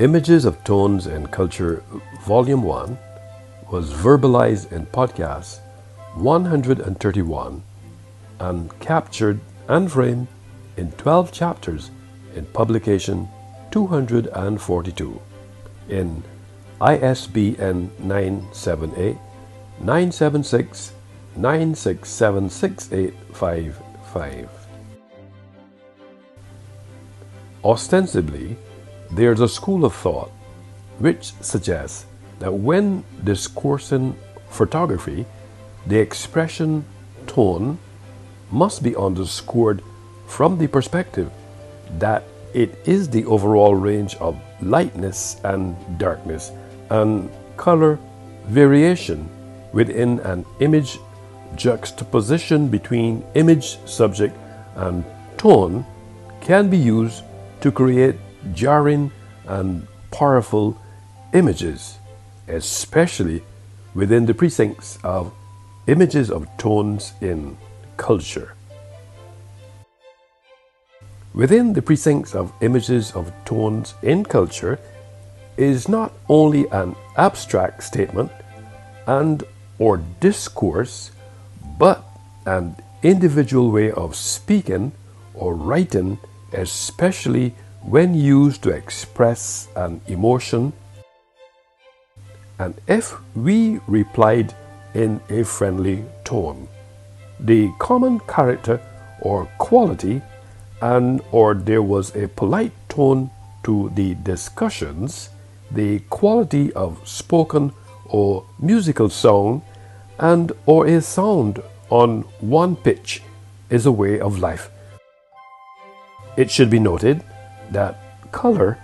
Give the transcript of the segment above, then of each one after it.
Images of Tones and Culture, Volume 1, was verbalized in podcast 131 and captured and framed in 12 chapters in publication 242 in ISBN 978 976 9676855. Ostensibly, there's a school of thought which suggests that when discoursing photography, the expression tone must be underscored from the perspective that it is the overall range of lightness and darkness and color variation within an image juxtaposition between image subject and tone can be used to create jarring and powerful images, especially within the precincts of images of tones in culture. Within the precincts of images of tones in culture is not only an abstract statement and or discourse, but an individual way of speaking or writing, especially when used to express an emotion. And if we replied in a friendly tone, the common character or quality and or there was a polite tone to the discussions, the quality of spoken or musical song, and or a sound on one pitch is a way of life. It should be noted that color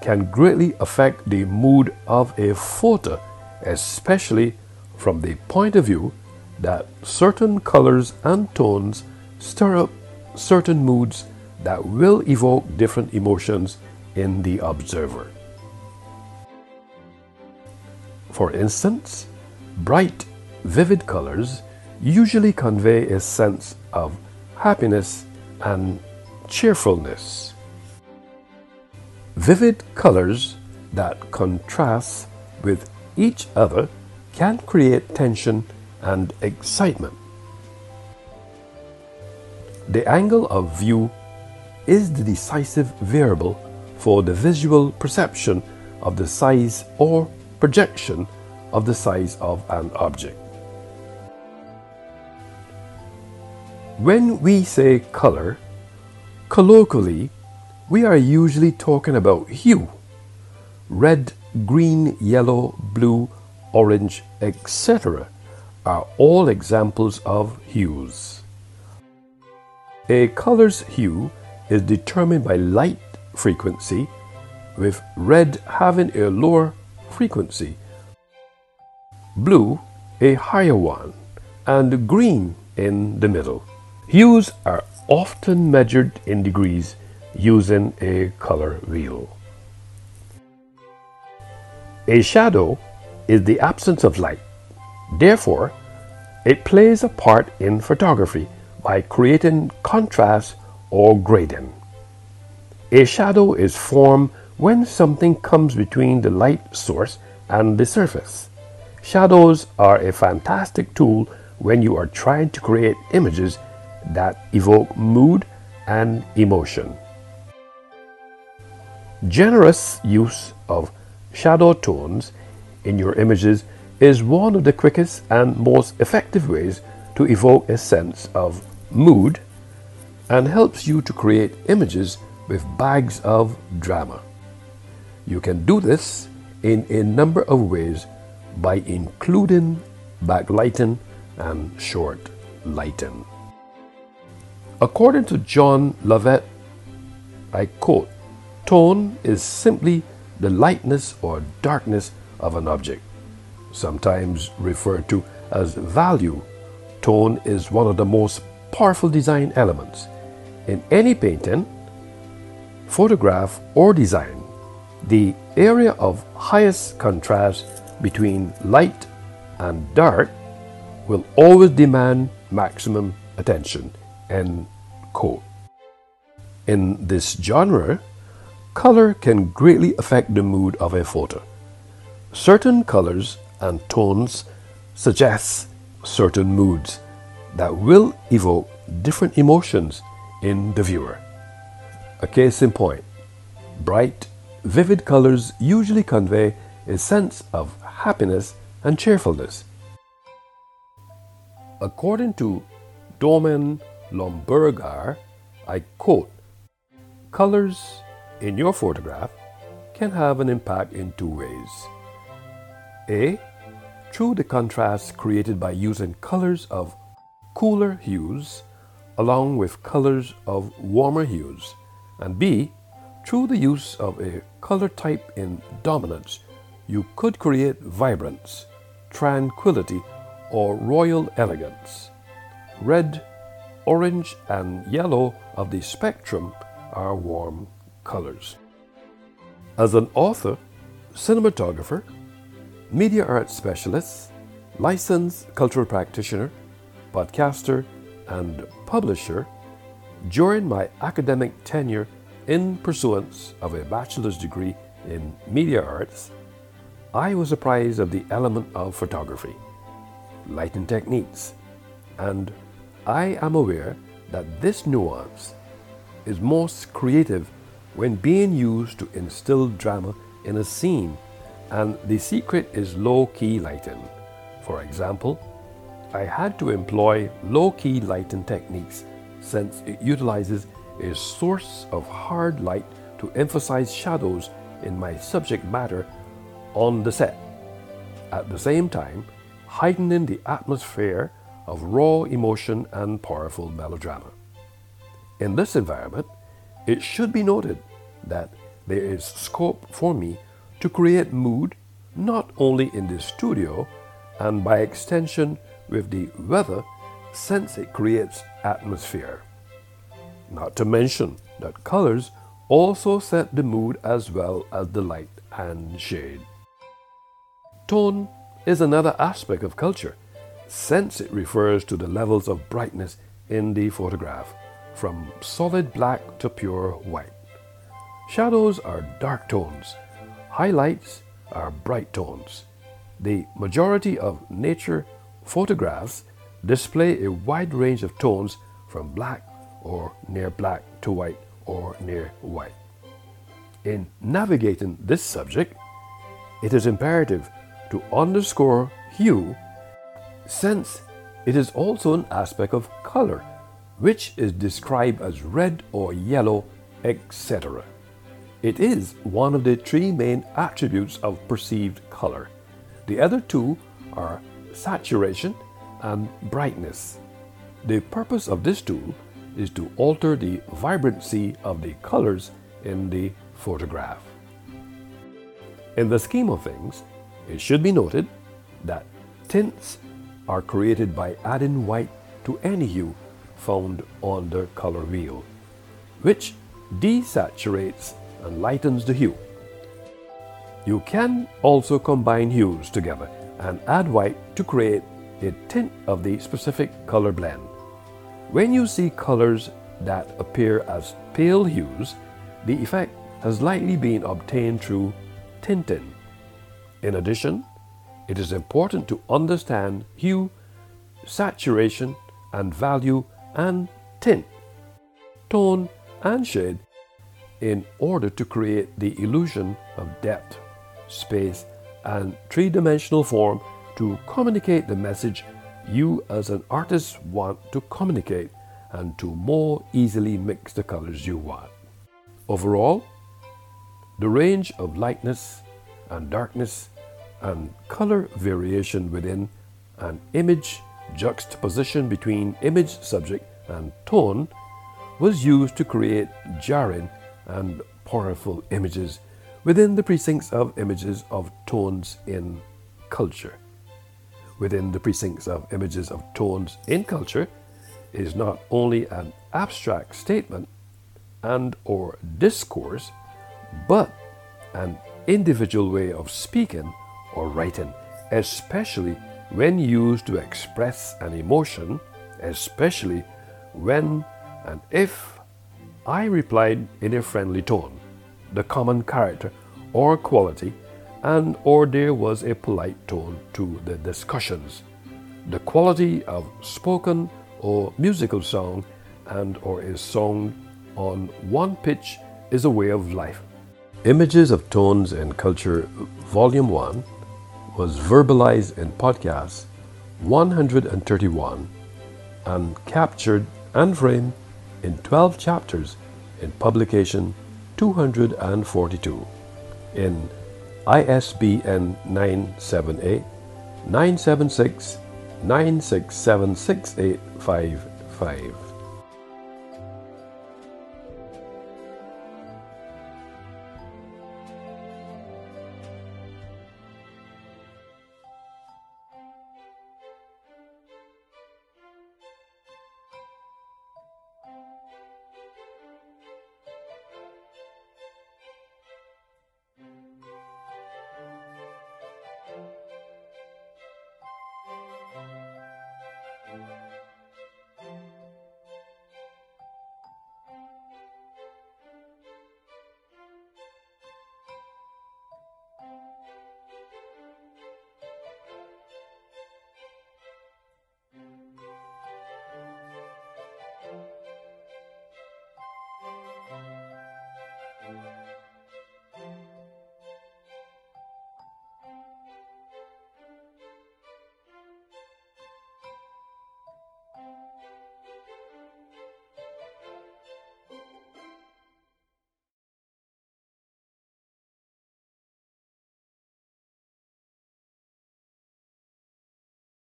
can greatly affect the mood of a photo, especially from the point of view that certain colors and tones stir up certain moods that will evoke different emotions in the observer. For instance, bright, vivid colors usually convey a sense of happiness and cheerfulness. Vivid colors that contrast with each other can create tension and excitement. The angle of view is the decisive variable for the visual perception of the size or projection of the size of an object. When we say color, colloquially, we are usually talking about hue. Red, green, yellow, blue, orange, etc. are all examples of hues. A color's hue is determined by light frequency, with red having a lower frequency, blue a higher one, and green in the middle. Hues are often measured in degrees using a color wheel. A shadow is the absence of light. Therefore, it plays a part in photography by creating contrast or gradient. A shadow is formed when something comes between the light source and the surface. Shadows are a fantastic tool when you are trying to create images that evoke mood and emotion. Generous use of shadow tones in your images is one of the quickest and most effective ways to evoke a sense of mood and helps you to create images with bags of drama. You can do this in a number of ways by including backlighting and short lighting. According to John Lovett, I quote, tone is simply the lightness or darkness of an object, sometimes referred to as value. Tone is one of the most powerful design elements in any painting, photograph, or design, the area of highest contrast between light and dark will always demand maximum attention. End quote. In this genre, color can greatly affect the mood of a photo. Certain colors and tones suggest certain moods that will evoke different emotions in the viewer. A case in point bright, vivid colors usually convey a sense of happiness and cheerfulness. According to Domen Lombergar, I quote, Colors in your photograph can have an impact in two ways. A. Through the contrast created by using colors of cooler hues along with colors of warmer hues. And B. Through the use of a color type in dominance, you could create vibrance, tranquility, or royal elegance. Red, orange, and yellow of the spectrum are warm colors. As an author, cinematographer, media arts specialist, licensed cultural practitioner, podcaster, and publisher, during my academic tenure in pursuance of a bachelor's degree in media arts, I was apprised of the element of photography, lighting techniques, and I am aware that this nuance is most creative when being used to instill drama in a scene, and the secret is low key lighting. For example, I had to employ low key lighting techniques since it utilizes a source of hard light to emphasize shadows in my subject matter on the set, at the same time heightening the atmosphere of raw emotion and powerful melodrama. In this environment, it should be noted that there is scope for me to create mood not only in the studio and by extension with the weather since it creates atmosphere. Not to mention that colors also set the mood as well as the light and shade. Tone is another aspect of culture, since it refers to the levels of brightness in the photograph, from solid black to pure white. Shadows are dark tones, highlights are bright tones. The majority of nature photographs display a wide range of tones from black or near black to white or near white. In navigating this subject, it is imperative to underscore hue since it is also an aspect of color, which is described as red or yellow, etc. It is one of the three main attributes of perceived color. The other two are saturation and brightness. The purpose of this tool is to alter the vibrancy of the colors in the photograph. In the scheme of things, it should be noted that tints are created by adding white to any hue found on the color wheel, which desaturates and lightens the hue. You can also combine hues together and add white to create a tint of the specific color blend. When you see colors that appear as pale hues, the effect has likely been obtained through tinting. In addition, it is important to understand hue, saturation, and value and tint, tone, and shade in order to create the illusion of depth, space, and three dimensional form to communicate the message you as an artist want to communicate and to more easily mix the colors you want. Overall, the range of lightness and darkness and color variation within an image juxtaposition between image subject and tone was used to create jarring and powerful images within the precincts of images of tones in culture. Within the precincts of images of tones in culture is not only an abstract statement and or discourse, but an individual way of speaking or writing, especially when used to express an emotion, especially when and if I replied in a friendly tone, the common character or quality, and or there was a polite tone to the discussions. The quality of spoken or musical song and or is sung on one pitch is a way of life. Images of Tones and Culture Volume 1 was verbalized in podcast 131 and captured and framed in 12 chapters in publication 242 in ISBN 978 976 9676855.